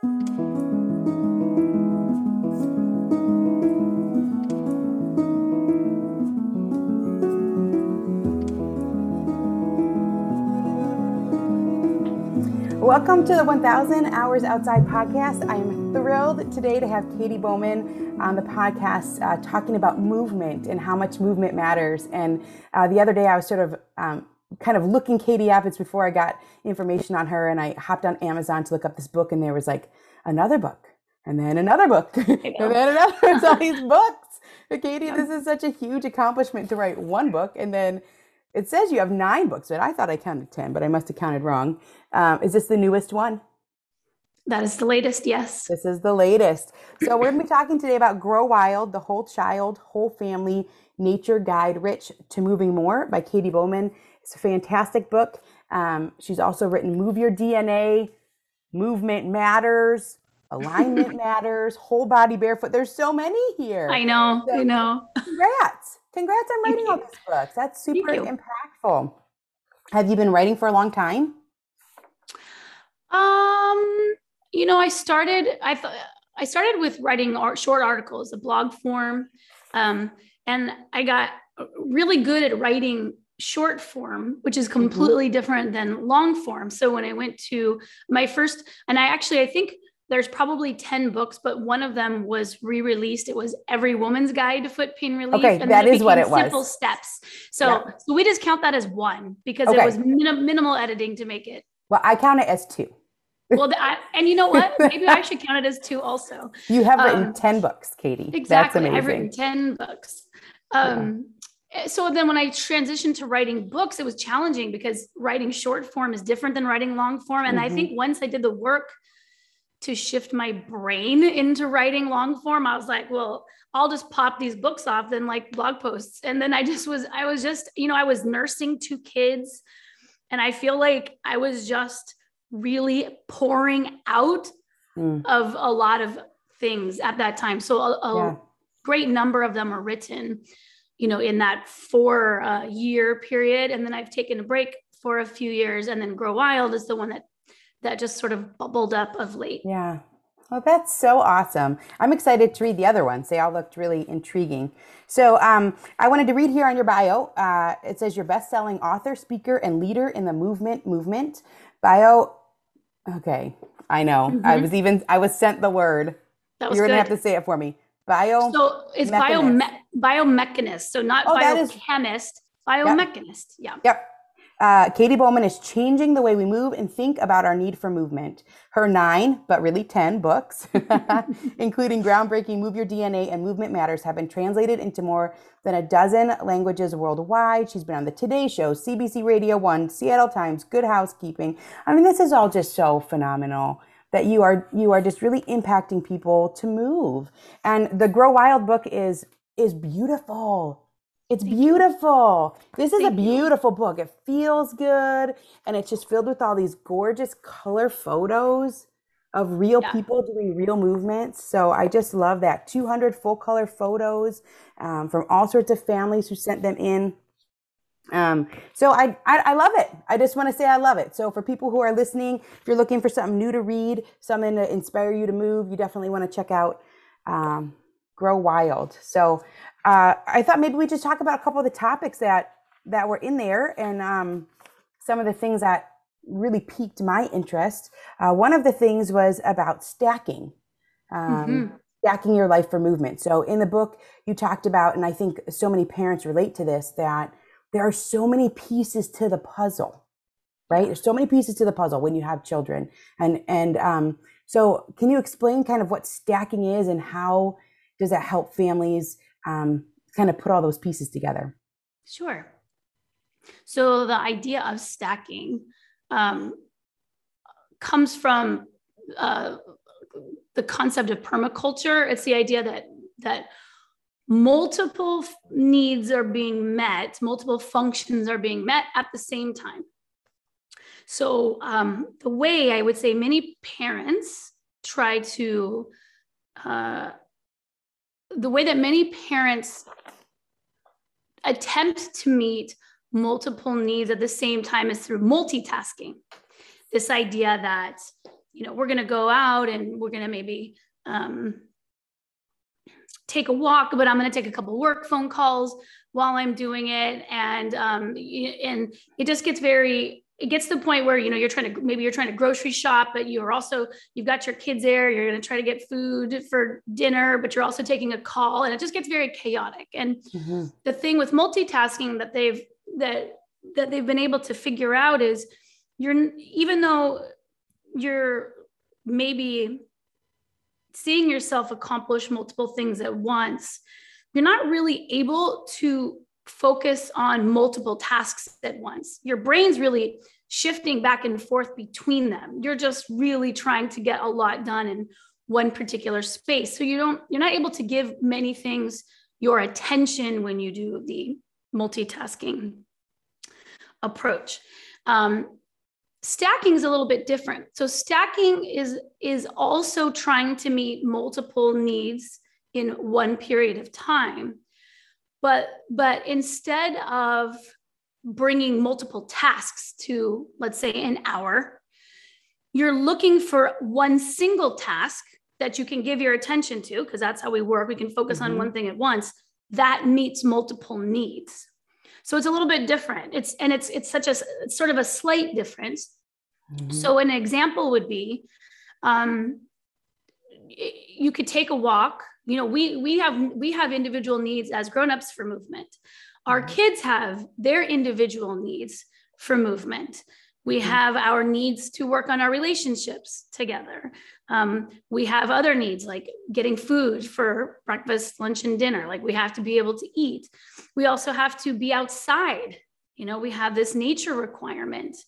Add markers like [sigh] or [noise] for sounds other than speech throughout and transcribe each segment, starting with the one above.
Welcome to the 1000 Hours Outside podcast. I am thrilled today to have Katy Bowman on the podcast uh, talking about movement and how much movement matters. And uh, the other day I was sort of um, kind of looking Katy up. It's before I got information on her, and I hopped on Amazon to look up this book, and there was like another book, and then another book, [laughs] and then another. [laughs] It's all [laughs] these books. But Katy, this is such a huge accomplishment to write one book, and then it says you have nine books, but I thought I counted 10, but I must have counted wrong. Um, is this the newest one? That is the latest, yes. This is the latest. So we're going to be talking today about Grow Wild, the whole child, whole family nature guide, rich to moving more by Katy Bowman. It's a fantastic book. Um, she's also written Move Your DNA, Movement Matters, [laughs] Alignment Matters, Whole Body Barefoot. There's so many here. I know, so, I know. Congrats. Congrats on writing all these books. That's super impactful. Have you been writing for a long time? Um, you know, I started. I thought I started with writing art, short articles, a blog form, um, and I got really good at writing short form, which is mm-hmm. completely mm-hmm. different than long form. So when I went to my first, and I actually I think there's probably 10 books, but one of them was re-released. It was Every Woman's Guide to Foot Pain Relief. Okay, and that is what it was. Simple steps. So, yeah. so we just count that as one because okay. it was minim- minimal editing to make it. Well, I count it as two. well, I, and you know what? Maybe I should count it as two also. [laughs] You have written um, 10 books, Katy. Exactly. I've written 10 books. Um, yeah. So then when I transitioned to writing books, it was challenging because writing short form is different than writing long form. And mm-hmm. I think once I did the work to shift my brain into writing long form, I was like, well, I'll just pop these books off then like blog posts. And then I just was, I was just, you know, I was nursing two kids. And I feel like I was just really pouring out mm. of a lot of things at that time. So a, a yeah. great number of them are written, you know, in that four uh, year period. And then I've taken a break for a few years and then Grow Wild is the one that that just sort of bubbled up of late. Yeah. Well, that's so awesome. I'm excited to read the other ones. They all looked really intriguing. So, um, I wanted to read here on your bio. Uh, it says you're best-selling author, speaker, and leader in the movement. Movement bio. Okay, I know. Mm-hmm. I was even. I was sent the word. That was You're gonna have to say it for me. Bio. So it's bio biomechanist. So not oh, biochemist. Biomechanist. Yep. Yeah. Yep. Uh, Katy Bowman is changing the way we move and think about our need for movement. Her nine, but really 10 books, [laughs] including groundbreaking Move Your DNA and Movement Matters, have been translated into more than a dozen languages worldwide. She's been on the Today Show, CBC Radio 1, Seattle Times, Good Housekeeping. I mean, this is all just so phenomenal that you are you are just really impacting people to move. And the Grow Wild book is is beautiful. It's Thank beautiful. You. This is Thank a beautiful you. book. It feels good and it's just filled with all these gorgeous color photos of real yeah. people doing real movements. So I just love that. 200 full color photos um, from all sorts of families who sent them in. Um, so I, I, I love it. I just want to say I love it. So for people who are listening, if you're looking for something new to read, something to inspire you to move, you definitely want to check out um, Grow Wild. So uh, I thought maybe we just talk about a couple of the topics that that were in there and um, some of the things that really piqued my interest. Uh, one of the things was about stacking, um, mm-hmm. stacking your life for movement. So in the book, you talked about, and I think so many parents relate to this, that there are so many pieces to the puzzle, right? There's so many pieces to the puzzle when you have children, and and um, so can you explain kind of what stacking is and how does that help families? um, kind of put all those pieces together? Sure. So the idea of stacking um, comes from uh, the concept of permaculture. It's the idea that that multiple needs are being met, multiple functions are being met at the same time. So um, the way I would say many parents try to uh, the way that many parents attempt to meet multiple needs at the same time is through multitasking. This idea that you know, we're going to go out and we're going to maybe um, take a walk, but I'm going to take a couple work phone calls while I'm doing it. And, um, and it just gets very, it gets to the point where, you know, you're trying to, maybe you're trying to grocery shop, but you're also, you've got your kids there, you're going to try to get food for dinner, but you're also taking a call and it just gets very chaotic. And mm-hmm. the thing with multitasking that they've, that, that they've been able to figure out is you're, even though you're maybe seeing yourself accomplish multiple things at once, you're not really able to focus on multiple tasks at once. Your brain's really shifting back and forth between them. You're just really trying to get a lot done in one particular space. So you don't you're not able to give many things your attention when you do the multitasking approach. Um, stacking is a little bit different so stacking is is also trying to meet multiple needs in one period of time but but instead of bringing multiple tasks to let's say an hour you're looking for one single task that you can give your attention to because that's how we work we can focus mm-hmm. on one thing at once that meets multiple needs so it's a little bit different. It's and it's it's such a it's sort of a slight difference. Mm-hmm. So an example would be, um, you could take a walk. You know, we we have we have individual needs as grown-ups for movement. Our mm-hmm. kids have their individual needs for movement. We mm-hmm. have our needs to work on our relationships together. Um, we have other needs like getting food for breakfast, lunch, and dinner. Like we have to be able to eat. We also have to be outside. You know, we have this nature requirement.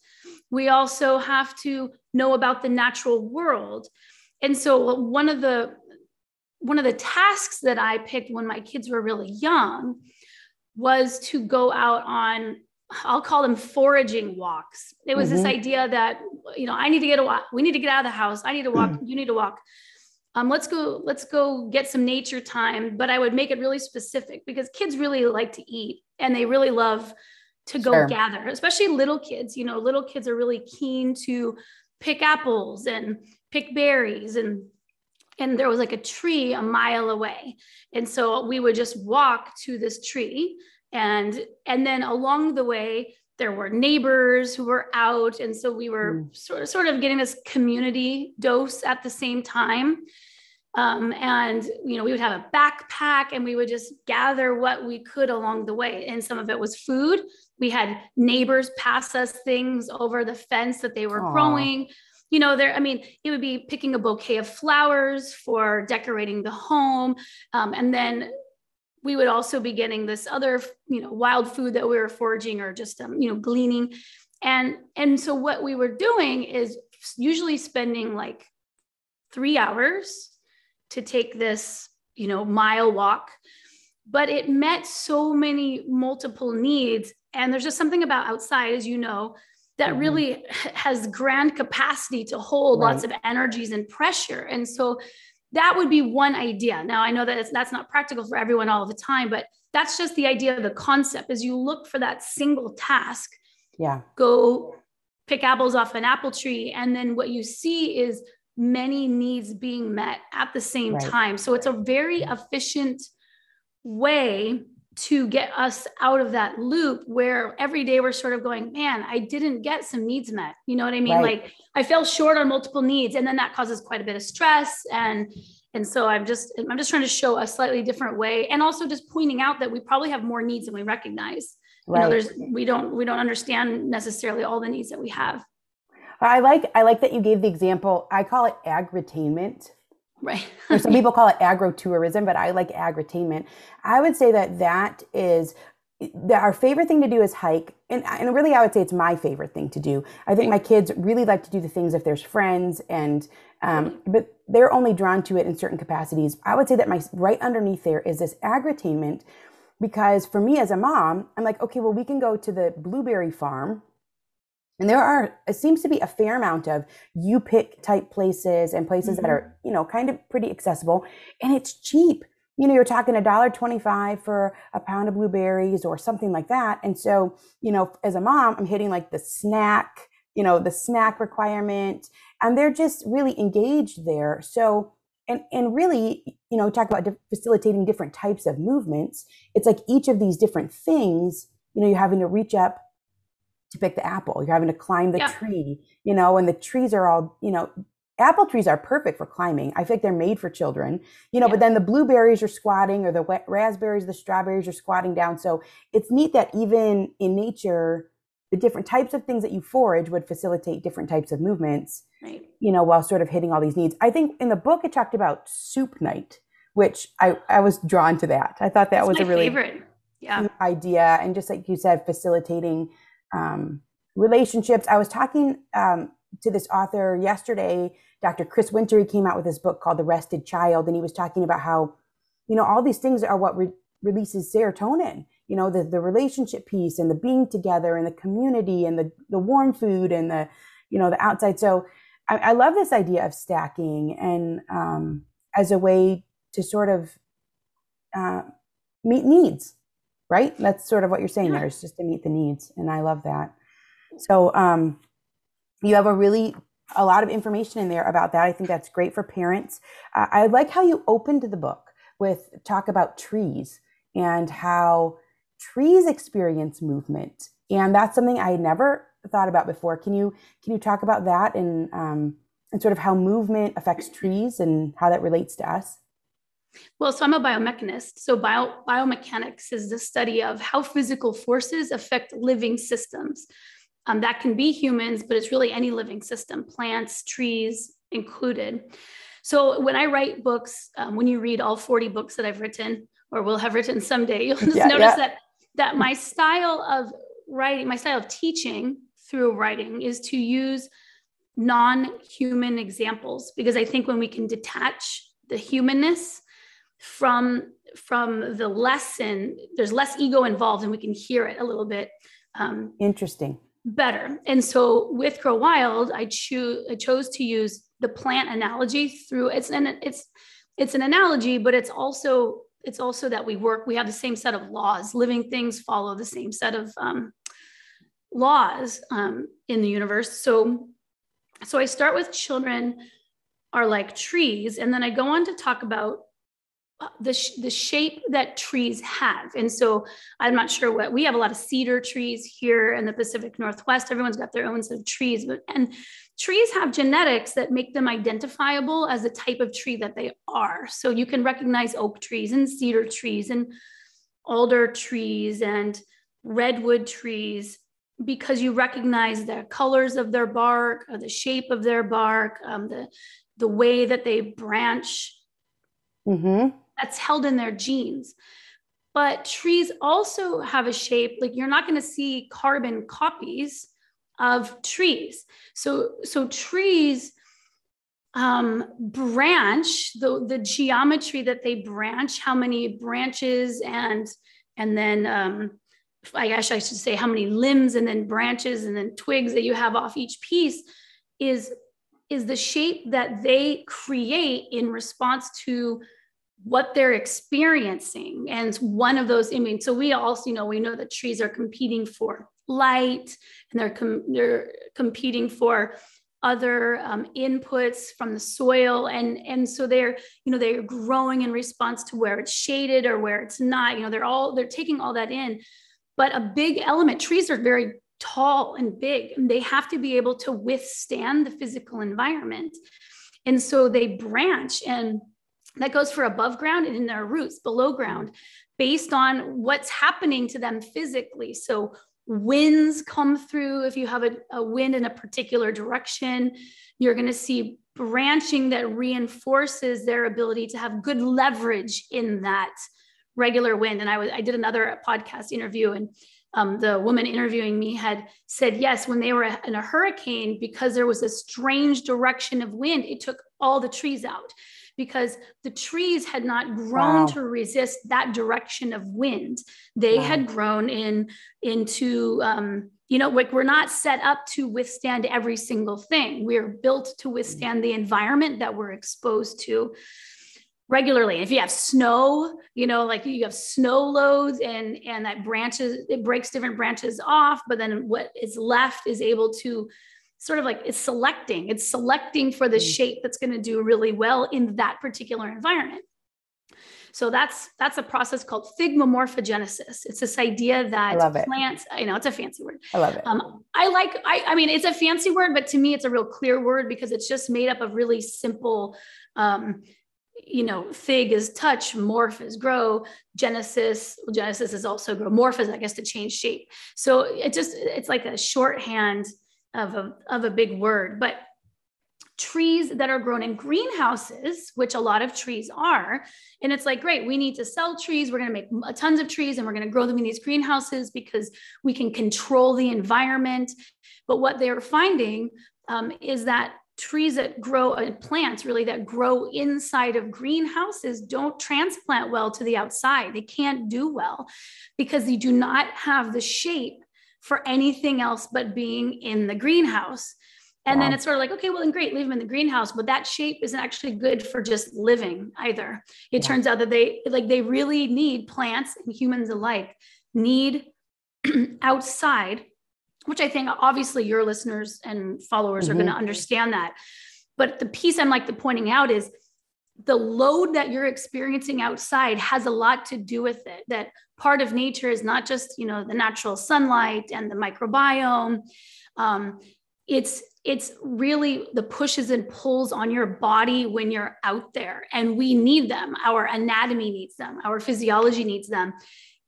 We also have to know about the natural world. And so one of the one of the tasks that I picked when my kids were really young was to go out on I'll call them foraging walks. It was mm-hmm. this idea that, you know, I need to get a walk. We need to get out of the house. I need to walk. Mm-hmm. You need to walk. Um, let's go, let's go get some nature time. But I would make it really specific because kids really like to eat and they really love to go sure. gather, especially little kids. You know, little kids are really keen to pick apples and pick berries and and there was like a tree a mile away. And so we would just walk to this tree and and then along the way there were neighbors who were out and so we were mm. sort of sort of getting this community dose at the same time um, and you know we would have a backpack and we would just gather what we could along the way and some of it was food we had neighbors pass us things over the fence that they were Aww. growing you know there i mean it would be picking a bouquet of flowers for decorating the home um, and then we would also be getting this other you know wild food that we were foraging or just um, you know gleaning. And and so what we were doing is usually spending like three hours to take this you know mile walk but it met so many multiple needs. And there's just something about outside as you know that mm-hmm. really has grand capacity to hold right. lots of energies and pressure and so that would be one idea. Now I know that that's not practical for everyone all the time, but that's just the idea of the concept is you look for that single task. Yeah. Go pick apples off an apple tree. And then what you see is many needs being met at the same right. time. So it's a very efficient way to get us out of that loop where every day we're sort of going, man, I didn't get some needs met. You know what I mean? Right. Like I fell short on multiple needs, and then that causes quite a bit of stress and and so I'm just I'm just trying to show a slightly different way, and also just pointing out that we probably have more needs than we recognize. Right. You know, there's we don't we don't understand necessarily all the needs that we have. I like I like that you gave the example. I call it agritainment Right. [laughs] or some people call it agro-tourism, but I like agritainment. I would say that that is that our favorite thing to do is hike and, and really i would say it's my favorite thing to do. I think my kids really like to do the things if there's friends and um, but they're only drawn to it in certain capacities. I would say that my right underneath there is this agritainment because for me as a mom i'm like okay well we can go to the blueberry farm and there are, it seems to be a fair amount of you pick type places and places mm-hmm. that are, you know, kind of pretty accessible and it's cheap. You know, you're talking a dollar 25 for a pound of blueberries or something like that. And so, you know, as a mom, I'm hitting like the snack you know, the snack requirement, and they're just really engaged there. So, and, and really, you know, talk about facilitating different types of movements. It's like each of these different things, you know, you're having to reach up to pick the apple. You're having to climb the yeah. tree, you know, and the trees are all, you know, apple trees are perfect for climbing. I think they're made for children, you know, yeah. but then the blueberries are squatting or the wet raspberries, the strawberries are squatting down. So it's neat that even in nature, the different types of things that you forage would facilitate different types of movements, right. you know, while sort of hitting all these needs. I think in the book, it talked about soup night, which I, I was drawn to that. I thought that That's was a really favorite. Yeah. idea. And just like you said, facilitating um, relationships. I was talking um, to this author yesterday, Dr. Chris Winter. He came out with this book called The Rested Child, and he was talking about how, you know, all these things are what re- releases serotonin. You know, the the relationship piece and the being together and the community and the the warm food and the, you know, the outside. So I, I love this idea of stacking and um, as a way to sort of uh, meet needs right? That's sort of what you're saying yeah. there is just to meet the needs. And I love that. So um, you have a really a lot of information in there about that. I think that's great for parents. Uh, I like how you opened the book with talk about trees and how trees experience movement. And that's something I had never thought about before. Can you can you talk about that and um, and sort of how movement affects trees and how that relates to us? Well, so I'm a biomechanist. So bio, biomechanics is the study of how physical forces affect living systems. Um, that can be humans, but it's really any living system, plants, trees included. So when I write books, um, when you read all 40 books that I've written or will have written someday, [laughs] you'll just yeah, notice yeah. that that my style of writing, my style of teaching through writing is to use non-human examples because I think when we can detach the humanness from from the lesson there's less ego involved and we can hear it a little bit um, interesting. better. And so with grow wild i choose i chose to use the plant analogy through it's an it's it's an analogy but it's also it's also that we work we have the same set of laws. Living things follow the same set of um, laws um, in the universe. So so i start with children are like trees. And then i go on to talk about the, sh- the shape that trees have. And so I'm not sure what we have a lot of cedar trees here in the Pacific Northwest. Everyone's got their own set of trees, but and trees have genetics that make them identifiable as the type of tree that they are. So you can recognize oak trees and cedar trees and alder trees and redwood trees because you recognize the colors of their bark, or the shape of their bark, um, the the way that they branch. Mm-hmm that's held in their genes. But trees also have a shape, like you're not going to see carbon copies of trees. So, so trees um, branch the, the geometry that they branch, how many branches and and then um, I guess I should say how many limbs and then branches and then twigs that you have off each piece is is the shape that they create in response to what they're experiencing. And one of those, I mean, so we also, you know, we know that trees are competing for light and they're, com- they're competing for other um, inputs from the soil. And and so they're you know they're growing in response to where it's shaded or where it's not you know they're all they're taking all that in. But a big element trees are very tall and big and they have to be able to withstand the physical environment. And so they branch and that goes for above ground and in their roots below ground based on what's happening to them physically. So winds come through. If you have a, a wind in a particular direction, you're going to see branching that reinforces their ability to have good leverage in that regular wind. And I did another podcast interview and um, the woman interviewing me had said yes when they were in a hurricane because there was a strange direction of wind it took all the trees out because the trees had not grown wow. to resist that direction of wind. They wow. had grown in into um, you know like we're not set up to withstand every single thing. We're built to withstand the environment that we're exposed to regularly. if you have snow, you know, like you have snow loads and and that branches, it breaks different branches off, but then what is left is able to sort of like it's selecting it's selecting for the mm. shape that's going to do really well in that particular environment so that's that's a process called thigmomorphogenesis. It's this idea that plants, I know it's a fancy word. I love it. Um, I like, I, I mean, it's a fancy word, but to me, it's a real clear word because it's just made up of really simple um, you know, fig is touch, morph is grow, genesis, well, genesis is also grow, morph is, I guess, to change shape. So it just, it's like a shorthand of a, of a big word. But trees that are grown in greenhouses, which a lot of trees are, and it's like, great, we need to sell trees. We're going to make tons of trees and we're going to grow them in these greenhouses because we can control the environment. But what they're finding um, is that trees that grow uh, plants really that grow inside of greenhouses don't transplant well to the outside they can't do well because they do not have the shape for anything else but being in the greenhouse and wow. then it's sort of like okay well then great leave them in the greenhouse but that shape isn't actually good for just living either it yeah. turns out that they like they really need plants and humans alike need [clears throat] outside which I think obviously your listeners and followers mm-hmm. are going to understand that. But the piece I'm like the pointing out is the load that you're experiencing outside has a lot to do with it. That part of nature is not just you know the natural sunlight and the microbiome. Um, it's it's really the pushes and pulls on your body when you're out there, and we need them. Our anatomy needs them. Our physiology needs them.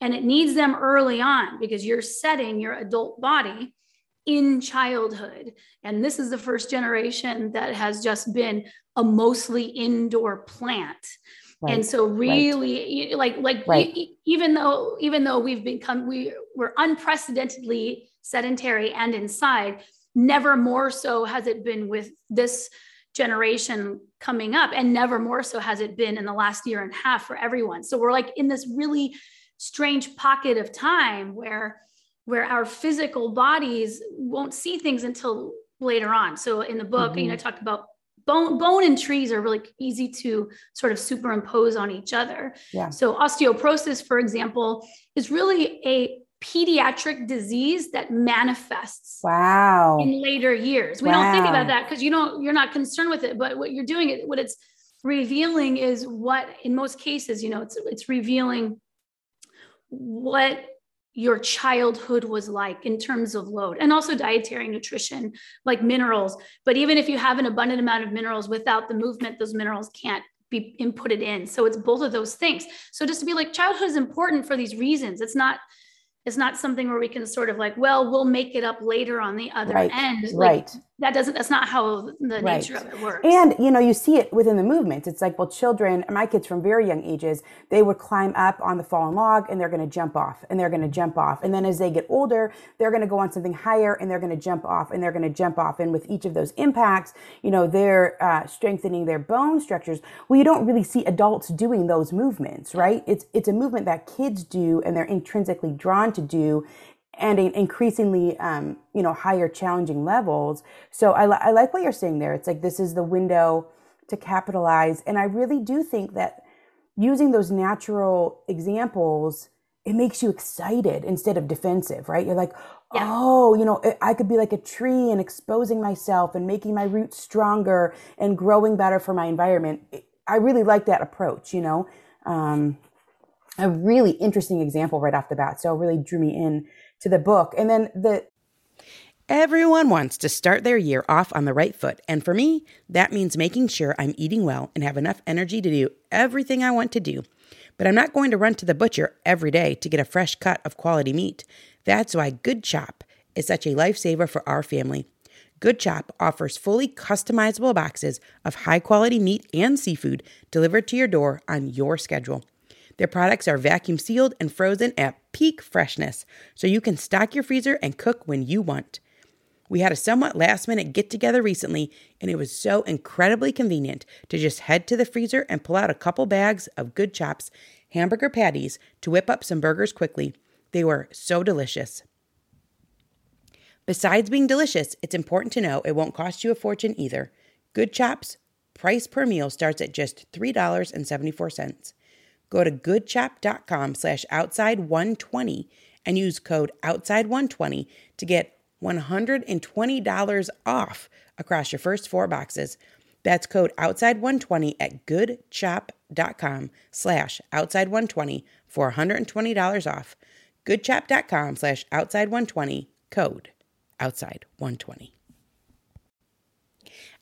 And it needs them early on because you're setting your adult body in childhood. And this is the first generation that has just been a mostly indoor plant. Right. And so really right. like like right. even though even though we've become we we're unprecedentedly sedentary and inside, never more so has it been with this generation coming up and never more so has it been in the last year and a half for everyone. So we're like in this really strange pocket of time where where our physical bodies won't see things until later on. So in the book, mm-hmm. you know, I talked about bone bone and trees are really easy to sort of superimpose on each other. Yeah. So osteoporosis, for example, is really a pediatric disease that manifests wow in later years we wow. don't think about that because you don't you're not concerned with it but what you're doing it what it's revealing is what in most cases you know it's it's revealing what your childhood was like in terms of load and also dietary nutrition like minerals. But even if you have an abundant amount of minerals without the movement those minerals can't be inputted in. So it's both of those things. So just to be like childhood is important for these reasons. It's not it's not something where we can sort of like well we'll make it up later on the other right. end. Like, right that doesn't that's not how the right. nature of it works. And you know you see it within the movement it's like well children my kids from very young ages they would climb up on the fallen log and they're going to jump off and they're going to jump off. And then as they get older they're going to go on something higher and they're going to jump off and they're going to jump off. And with each of those impacts you know they're uh, strengthening their bone structures. Well you don't really see adults doing those movements right? It's it's a movement that kids do and they're intrinsically drawn to do and increasingly um, you know higher challenging levels. So I, li- I like what you're saying there. It's like this is the window to capitalize. And i really do think that using those natural examples it makes you excited instead of defensive right? You're like yeah. oh you know i could be like a tree and exposing myself and making my roots stronger and growing better for my environment. I really like that approach you know? Um, a really interesting example right off the bat. So it really drew me in to the book. And then the Everyone wants to start their year off on the right foot, and for me, that means making sure I'm eating well and have enough energy to do everything I want to do. But I'm not going to run to the butcher every day to get a fresh cut of quality meat. That's why Good Chop is such a lifesaver for our family. Good Chop offers fully customizable boxes of high quality meat and seafood delivered to your door on your schedule. Their products are vacuum sealed and frozen at peak freshness, so you can stock your freezer and cook when you want. We had a somewhat last minute get together recently, and it was so incredibly convenient to just head to the freezer and pull out a couple bags of good chops, hamburger patties to whip up some burgers quickly. They were so delicious. Besides being delicious, it's important to know it won't cost you a fortune either. Good Chops, price per meal starts at just $3.74. Go to goodchop.com slash outside120 and use code outside120 to get $120 off across your first four boxes. That's code outside120 at goodchop.com slash outside120 for $120 off. goodchop.com slash outside120 code outside120.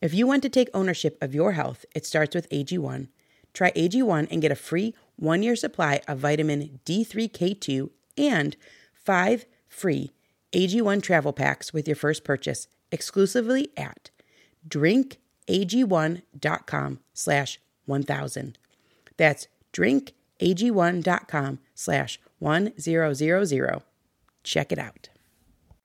If you want to take ownership of your health, it starts with AG1. Try AG1 and get a free one year supply of vitamin D3K2 and five free AG1 travel packs with your first purchase exclusively at drinkag1.com slash 1000. That's drinkag1.com slash 1000. Check it out.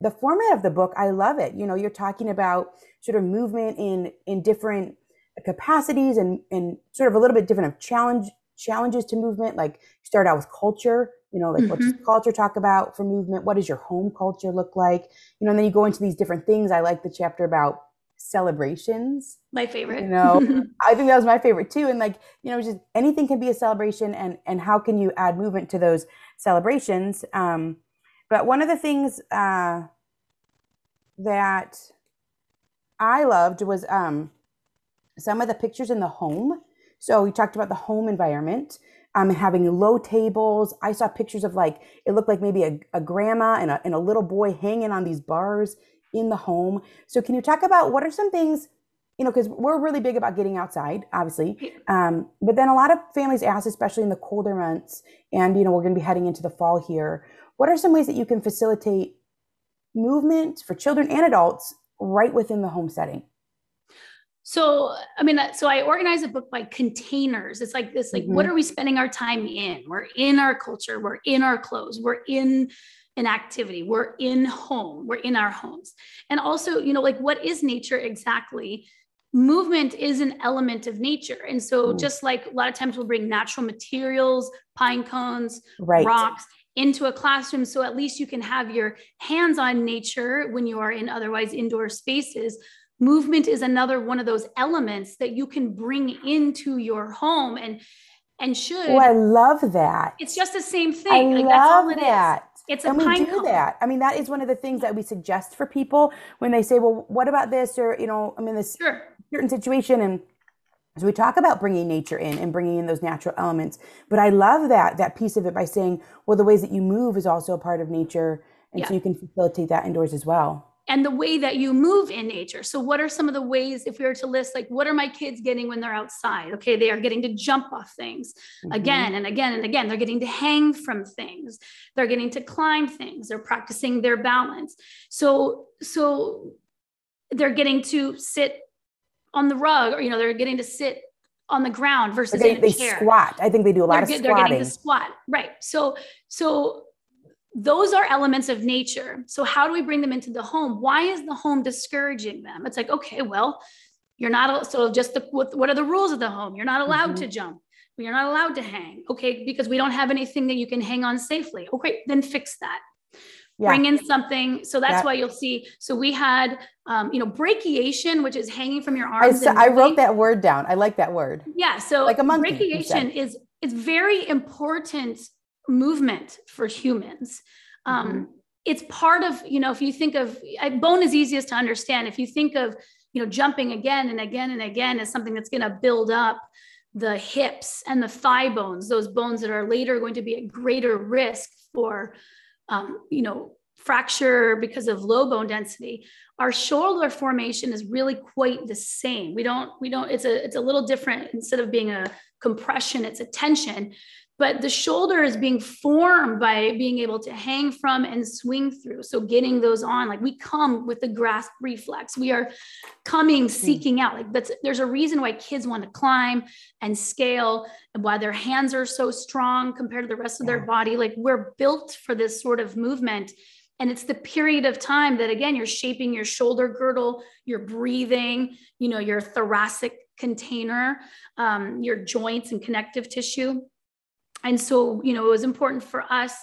The format of the book, I love it. You know, you're talking about sort of movement in in different capacities and and sort of a little bit different of challenge challenges to movement. Like start out with culture, you know, like mm-hmm. what's culture talk about for movement? What does your home culture look like? You know, and then you go into these different things. I like the chapter about celebrations. My favorite. You know, [laughs] I think that was my favorite too. And like, you know, just anything can be a celebration and and how can you add movement to those celebrations? Um, but one of the things uh, that I loved was um, some of the pictures in the home. So we talked about the home environment um, having low tables. I saw pictures of like, it looked like maybe a, a grandma and a, and a little boy hanging on these bars in the home. So can you talk about what are some things, you know, because we're really big about getting outside, obviously. Um, but then a lot of families ask, especially in the colder months, and, you know, we're going to be heading into the fall here. What are some ways that you can facilitate movement for children and adults right within the home setting? So, I mean, so I organize a book by containers. It's like this, like, mm-hmm. what are we spending our time in? We're in our culture, we're in our clothes, we're in an activity, we're in home, we're in our homes. And also, you know, like, what is nature exactly? Movement is an element of nature. And so, mm. just like a lot of times we'll bring natural materials, pine cones, right. rocks, into a classroom so at least you can have your hands on nature when you are in otherwise indoor spaces movement is another one of those elements that you can bring into your home and and should oh i love that it's just the same thing I like love that's all it that. Is. it's a and we do cone. that i mean that is one of the things that we suggest for people when they say well what about this or you know i'm in this sure. certain situation and so we talk about bringing nature in and bringing in those natural elements but i love that that piece of it by saying well the ways that you move is also a part of nature and yeah. so you can facilitate that indoors as well and the way that you move in nature. So, what are some of the ways, if we were to list, like, what are my kids getting when they're outside? Okay, they are getting to jump off things mm-hmm. again and again and again. They're getting to hang from things. They're getting to climb things. They're practicing their balance. So, so they're getting to sit on the rug, or you know, they're getting to sit on the ground versus they, in a they chair. squat. I think they do a lot they're, of squatting. They're getting to squat, right? So, so those are elements of nature. So, how do we bring them into the home? Why is the home discouraging them? It's like, okay, well, you're not, so just the, what, what are the rules of the home? You're not allowed mm-hmm. to jump. You're not allowed to hang. Okay, because we don't have anything that you can hang on safely. Okay, then fix that. Yeah. Bring in something. So that's why you'll see. So we had, um, you know, brachiation, which is hanging from your arms. I, I wrote that word down. I like that word. Yeah. So like a monkey, brachiation is is very important movement for humans. Um, mm-hmm. It's part of, you know, if you think of bone is easiest to understand. If you think of, you know, jumping again and again and again as something that's going to build up the hips and the thigh bones, those bones that are later going to be at greater risk for, um, you know, fracture because of low bone density our shoulder formation is really quite the same. We don't we don't it's a it's a little different. Instead of being a compression it's a tension but the shoulder is being formed by being able to hang from and swing through. So getting those on like we come with the grasp reflex. We are coming hmm. seeking out. Like that's there's a reason why kids want to climb and scale and why their hands are so strong compared to the rest of their body. Like we're built for this sort of movement and it's the period of time that again you're shaping your shoulder girdle you're breathing you know your thoracic container um, your joints and connective tissue and so you know it was important for us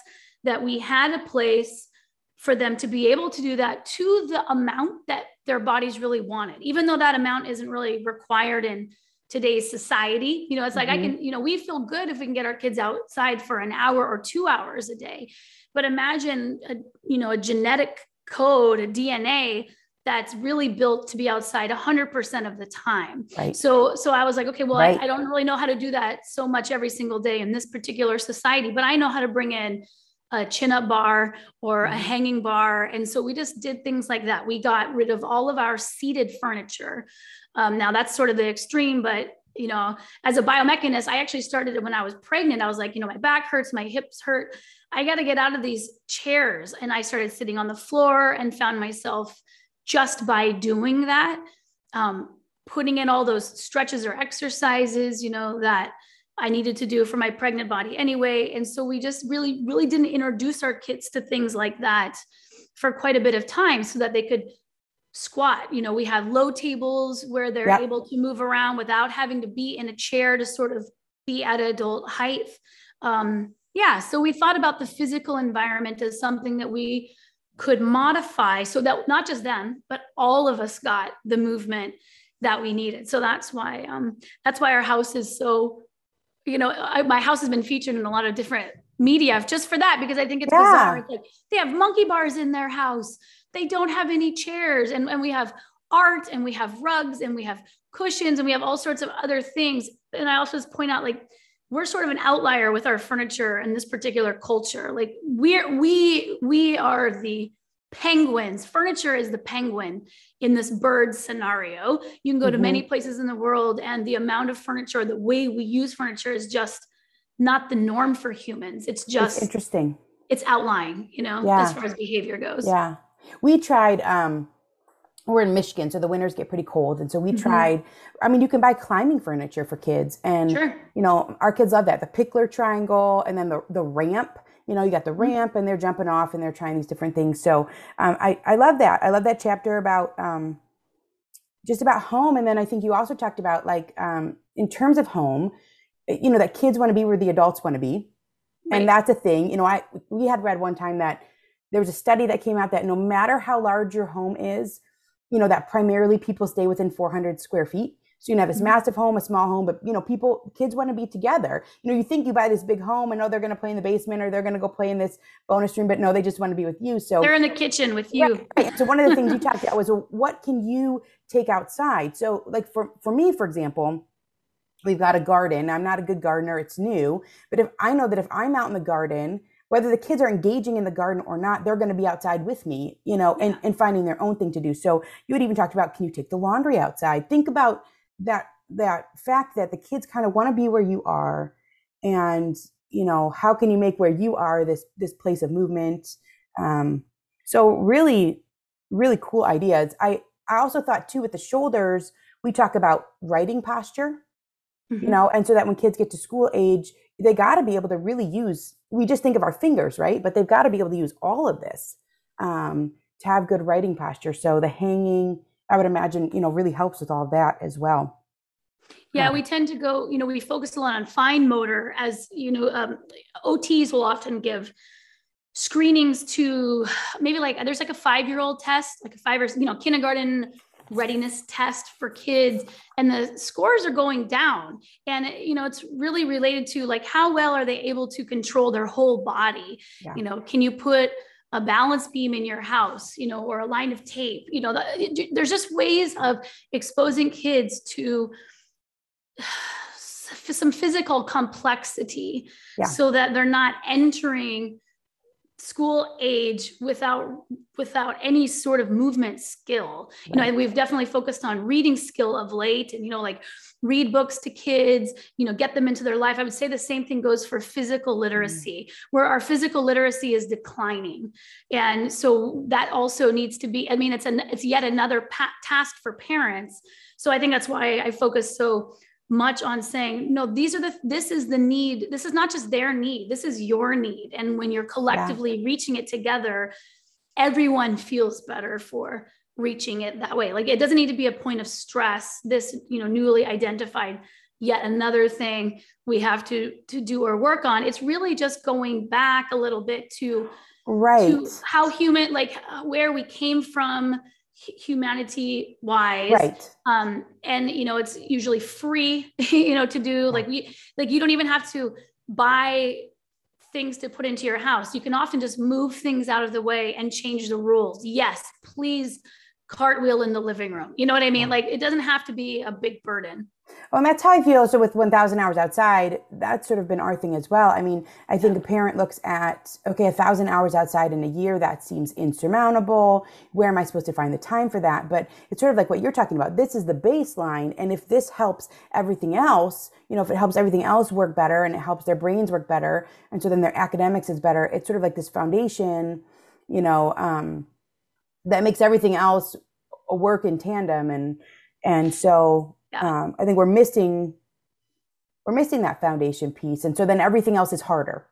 that we had a place for them to be able to do that to the amount that their bodies really wanted even though that amount isn't really required in today's society you know it's like mm-hmm. i can you know we feel good if we can get our kids outside for an hour or two hours a day but imagine a, you know a genetic code a dna that's really built to be outside 100% of the time. Right. So so I was like, okay, well, right. I, I, don't really know how to do that so much every single day in this particular society, but I know how to bring in a chin up bar or a mm-hmm. hanging bar. And so we just did things like that. We got rid of all of our seated furniture. Um, now that's sort of the extreme, but you know, as a biomechanist, I actually started it when I was pregnant. I was like, you know, my back hurts, my hips hurt. I got to get out of these chairs. And I started sitting on the floor and found myself just by doing that, um, putting in all those stretches or exercises, you know, that I needed to do for my pregnant body anyway. And so we just really, really didn't introduce our kids to things like that for quite a bit of time so that they could squat. You know, we have low tables where they're yep. able to move around without having to be in a chair to sort of be at adult height. Um, yeah, so we thought about the physical environment as something that we could modify so that not just them but all of us got the movement that we needed. So that's why um that's why our house is so you know I, my house has been featured in a lot of different media just for that because i think it's yeah. bizarre it's like they have monkey bars in their house. They don't have any chairs and, and we have art and we have rugs and we have cushions and we have all sorts of other things. And i also just point out like we're sort of an outlier with our furniture and this particular culture. Like we're we we are the penguins. Furniture is the penguin in this bird scenario. You can go mm-hmm. to many places in the world, and the amount of furniture, the way we use furniture, is just not the norm for humans. It's just it's interesting. It's outlying, you know, yeah. as far as behavior goes. Yeah. We tried um we're in Michigan, so the winters get pretty cold. And so we mm-hmm. tried, I mean, you can buy climbing furniture for kids. And, sure. you know, our kids love that the Pikler triangle and then the, the ramp. You know, you got the mm-hmm. ramp and they're jumping off and they're trying these different things. So um, I, I love that. I love that chapter about um, just about home. And then I think you also talked about, like, um, in terms of home, you know, that kids want to be where the adults want to be. Right. And that's a thing. You know, I we had read one time that there was a study that came out that no matter how large your home is, you know, that primarily people stay within 400 square feet. So you can have this mm-hmm. massive home, a small home, but you know, people, kids want to be together. You know, you think you buy this big home and oh, they're going to play in the basement or they're going to go play in this bonus room, but no, they just want to be with you. So they're in the kitchen with you. Right, right. So one of the things you talked about was, well, what can you take outside? So like for, for me, for example, we've got a garden. I'm not a good gardener. It's new, but if I know that if I'm out in the garden whether the kids are engaging in the garden or not, they're going to be outside with me, you know, and, and finding their own thing to do. So you had even talked about, can you take the laundry outside? Think about that, that fact that the kids kind of want to be where you are. And, you know, how can you make where you are this, this place of movement? Um, so really, really cool ideas. I, I also thought too, with the shoulders, we talk about writing posture, mm-hmm. you know, and so that when kids get to school age, they got to be able to really use we just think of our fingers right? But they've got to be able to use all of this um, to have good writing posture. So the hanging i would imagine you know really helps with all that as well. Yeah, we tend to go, you know, we focus a lot on fine motor as, you know, um, OTs will often give screenings to [sighs] maybe like there's like a five year old test, like a five or, you know, kindergarten readiness test for kids and the scores are going down and you know it's really related to like how well are they able to control their whole body yeah. you know can you put a balance beam in your house you know or a line of tape you know the, there's just ways of exposing kids to [sighs] some physical complexity yeah. so that they're not entering school age without without any sort of movement skill you know we've definitely focused on reading skill of late and you know like read books to kids you know get them into their life i would say the same thing goes for physical mm. literacy mm. where our physical literacy is declining and so that also needs to be i mean it's an it's yet another pa- task for parents so i think that's why i focus so much on saying no these are the this is the need. This is not just their need. This is your need. And when you're collectively yeah. reaching it together everyone feels better for reaching it that way. Like it doesn't need to be a point of stress this you know newly identified yet another thing we have to to do or work on. It's really just going back a little bit to right. to how human like where we came from humanity wise. Right. Um and you know it's usually free [laughs] you know to do like we like you don't even have to buy things to put into your house. You can often just move things out of the way and change the rules. Yes please cartwheel in the living room. You know what i mean? Like it doesn't have to be a big burden well, and that's how I feel. So with 1,000 hours outside, that's sort of been our thing as well. I mean, I think a parent looks at, okay, a thousand hours outside in a year, that seems insurmountable. Where am I supposed to find the time for that? But it's sort of like what you're talking about. This is the baseline. And if this helps everything else, you know, if it helps everything else work better and it helps their brains work better, and so then their academics is better, it's sort of like this foundation, you know, um, that makes everything else work in tandem. And, and so yeah. um, I think we're missing we're missing that foundation piece, and so then everything else is harder.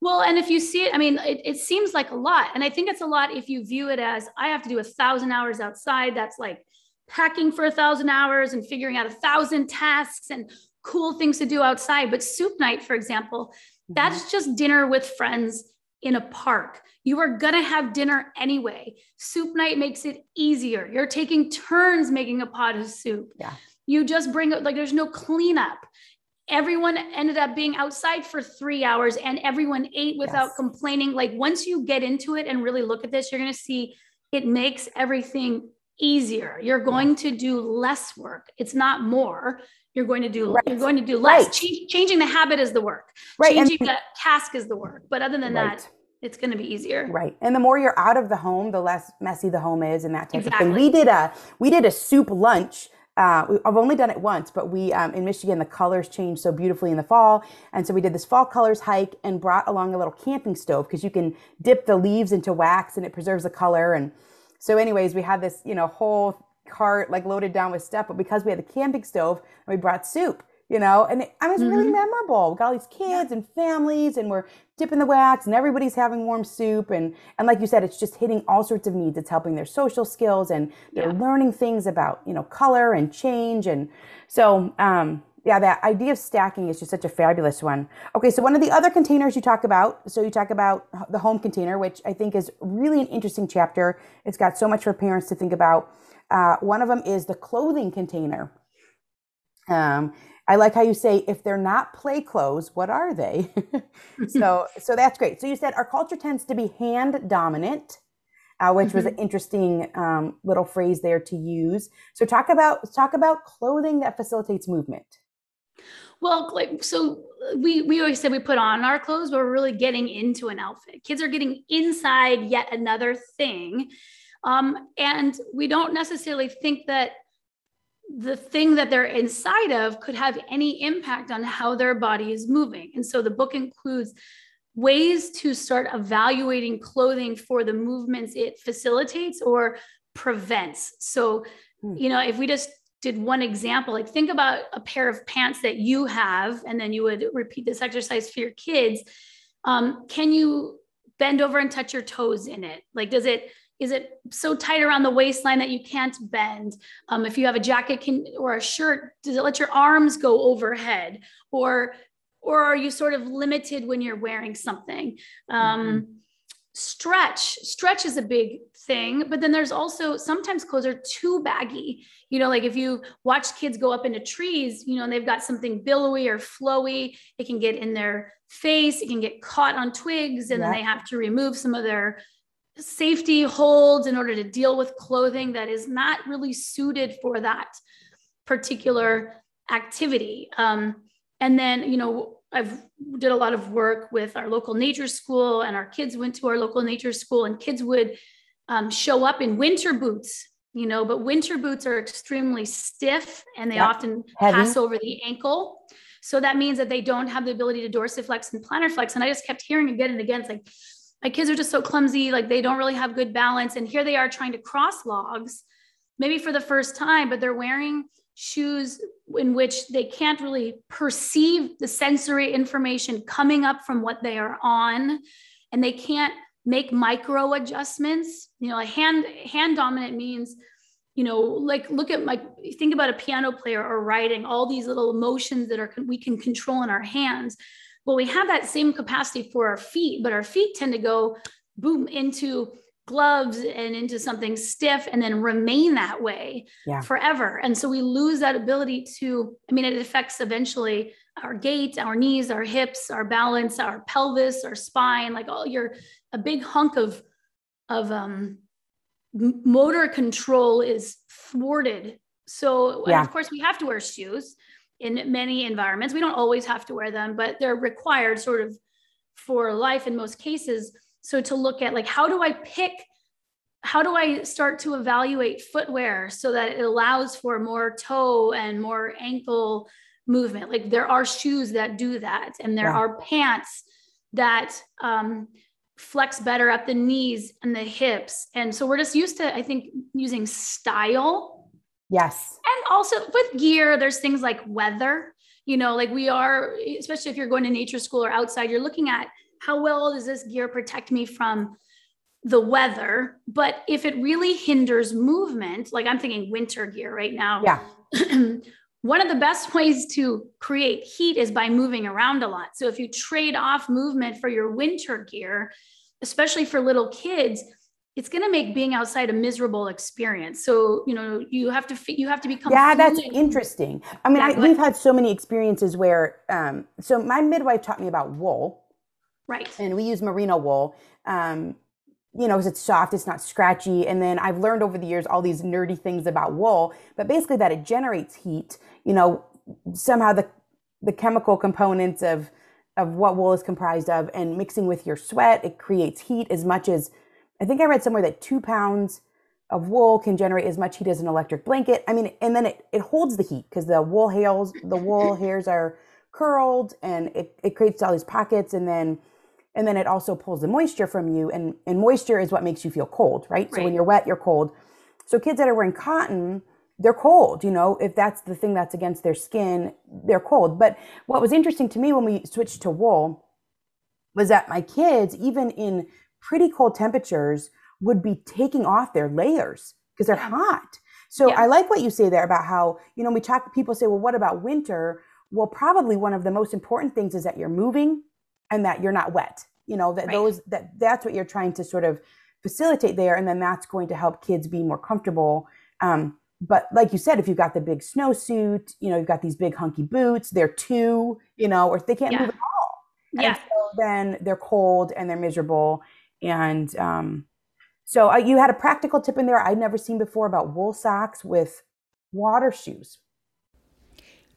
Well, and if you see it, I mean, it, it seems like a lot, and I think it's a lot if you view it as I have to do a thousand hours outside. That's like packing for a thousand hours and figuring out a thousand tasks and cool things to do outside. But soup night, for example, mm-hmm. that's just dinner with friends in a park. You are going to have dinner anyway. Soup night makes it easier. You're taking turns making a pot of soup. Yeah. You just bring it like there's no cleanup. Everyone ended up being outside for three hours and everyone ate without yes. complaining. Like once you get into it and really look at this, you're going to see it makes everything easier. You're going to do less work. It's not more. You're going to do right. you're going to do less. Right. Ch- changing the habit is the work. Right. Changing and- the task is the work. But other than right. that, it's going to be easier. Right. And the more you're out of the home, the less messy the home is and that type exactly. of thing. We did a we did a soup lunch uh, I've only done it once, but we um, in Michigan the colors change so beautifully in the fall, and so we did this fall colors hike and brought along a little camping stove because you can dip the leaves into wax and it preserves the color. And so, anyways, we had this you know whole cart like loaded down with stuff, but because we had the camping stove, we brought soup you know, and it, I mean, it's mm-hmm. really memorable. We got all these kids yeah. and families, and we're dipping the wax, and everybody's having warm soup, and and like you said, it's just hitting all sorts of needs. It's helping their social skills, and they're yeah. learning things about you know color and change, and so um, yeah, that idea of stacking is just such a fabulous one. Okay, so one of the other containers you talk about, so you talk about the home container, which I think is really an interesting chapter. It's got so much for parents to think about. Uh, one of them is the clothing container. Um, I like how you say if they're not play clothes, what are they? [laughs] so [laughs] so that's great. So you said our culture tends to be hand dominant, uh, which mm-hmm. was an interesting um, little phrase there to use. So talk about talk about clothing that facilitates movement. Well, like so we we always said we put on our clothes, but we're really getting into an outfit. Kids are getting inside yet another thing. Um, and we don't necessarily think that the thing that they're inside of could have any impact on how their body is moving. And so the book includes ways to start evaluating clothing for the movements it facilitates or prevents. So, hmm. you know, if we just did one example, like think about a pair of pants that you have, and then you would repeat this exercise for your kids. Um, can you bend over and touch your toes in it? Like, does it is it so tight around the waistline that you can't bend? Um, if you have a jacket can, or a shirt, does it let your arms go overhead? Or, or are you sort of limited when you're wearing something? Um, mm-hmm. Stretch, stretch is a big thing, but then there's also sometimes clothes are too baggy. You know, like if you watch kids go up into trees, you know, and they've got something billowy or flowy, it can get in their face, it can get caught on twigs, and yeah. then they have to remove some of their safety holds in order to deal with clothing that is not really suited for that particular activity. Um, and then, you know, I've did a lot of work with our local nature school, and our kids went to our local nature school, and kids would um, show up in winter boots, you know, but winter boots are extremely stiff and they often Heavy. pass over the ankle. So that means that they don't have the ability to dorsiflex and plantar flex. And I just kept hearing again and again, it's like, my kids are just so clumsy, like they don't really have good balance. And here they are trying to cross logs, maybe for the first time, but they're wearing shoes in which they can't really perceive the sensory information coming up from what they are on. And they can't make micro adjustments. You know, a hand hand dominant means you know like look at my think about a piano player or writing all these little motions that are we can control in our hands well we have that same capacity for our feet but our feet tend to go boom into gloves and into something stiff and then remain that way yeah. forever and so we lose that ability to i mean it affects eventually our gait our knees our hips our balance our pelvis our spine like all your a big hunk of of um motor control is thwarted. So, yeah. of course, we have to wear shoes in many environments. We don't always have to wear them, but they're required sort of for life in most cases. So, to look at like, how do I pick? How do I start to evaluate footwear so that it allows for more toe and more ankle movement? Like, there are shoes that do that, and there yeah. are pants that um, flex better at the knees and the hips. And so we're just used to, I think, using style. Yes. And also with gear, there's things like weather. You know, like we are, especially if you're going to nature school or outside, you're looking at how well does this gear protect me from the weather. But if it really hinders movement, like I'm thinking winter gear right now. Yeah. [clears throat] one of the best [laughs] ways to create heat is by moving around a lot. So if you trade off movement for your winter gear, especially for little kids, it's going to make being outside a miserable experience. So, you know, you have to you have to become Yeah, that's interesting. I mean, I, we've had so many experiences where um so my midwife taught me about wool. Right. And we use merino wool. Um you know, because it's soft, it's not scratchy. And then I've learned over the years all these nerdy things about wool, but basically that it generates heat. You know, somehow the the chemical components of of what wool is comprised of and mixing with your sweat, it creates heat as much as I think I read somewhere that two pounds of wool can generate as much heat as an electric blanket. I mean, and then it, it holds the heat because the wool hairs the wool [laughs] hairs are curled and it, it creates all these pockets and then and then it also pulls the moisture from you and and moisture is what makes you feel cold right, right. so when you're wet you're cold so kids that are wearing cotton they're cold you know if that's the thing that's against their skin they're cold but what was interesting to me when we switched to wool was that my kids even in pretty cold temperatures would be taking off their layers because they're hot so yeah. i like what you say there about how you know we talk people say well what about winter well probably one of the most important things is that you're moving and that you're not wet you know that right. those that that's what you're trying to sort of facilitate there and then that's going to help kids be more comfortable um, but like you said if you've got the big snowsuit you know you've got these big hunky boots they're two you know or they can't yeah. move at all yeah. and so then they're cold and they're miserable and um, so uh, you had a practical tip in there i'd never seen before about wool socks with water shoes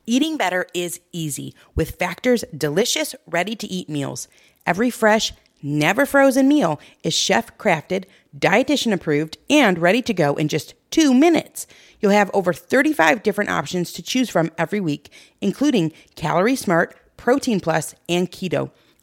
Eating better is easy with Factor's delicious, ready to eat meals. Every fresh, never frozen meal is chef crafted, dietitian approved, and ready to go in just two minutes. You'll have over 35 different options to choose from every week, including Calorie Smart, Protein Plus, and Keto.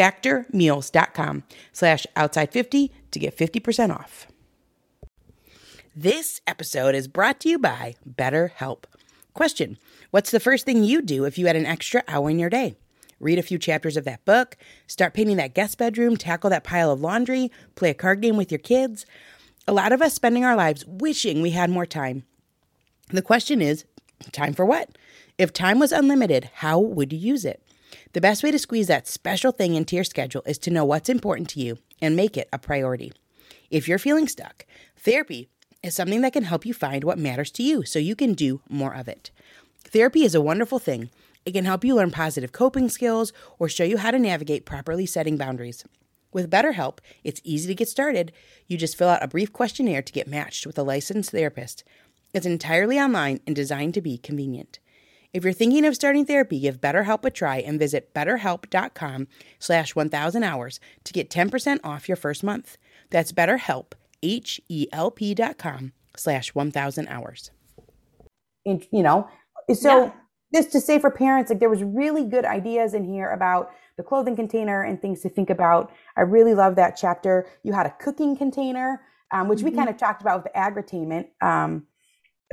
factormeals.com slash outside50 to get 50% off. This episode is brought to you by BetterHelp. Question What's the first thing you'd do if you had an extra hour in your day? Read a few chapters of that book, start painting that guest bedroom, tackle that pile of laundry, play a card game with your kids. A lot of us spending our lives wishing we had more time. The question is time for what? If time was unlimited, how would you use it? The best way to squeeze that special thing into your schedule is to know what's important to you and make it a priority. If you're feeling stuck, therapy is something that can help you find what matters to you so you can do more of it. Therapy is a wonderful thing. It can help you learn positive coping skills or show you how to navigate properly setting boundaries. With BetterHelp, it's easy to get started. You just fill out a brief questionnaire to get matched with a licensed therapist. It's entirely online and designed to be convenient. If you're thinking of starting therapy, give BetterHelp a try and visit betterhelp.com slash 1000 hours to get 10% off your first month. That's betterhelp, H-E-L-P dot com slash 1000 hours. And, you know, so Yeah. just to say for parents, like there was really good ideas in here about the clothing container and things to think about. I really love that chapter. You had a cooking container, um, which we Mhm. kind of talked about with the agritainment. Um,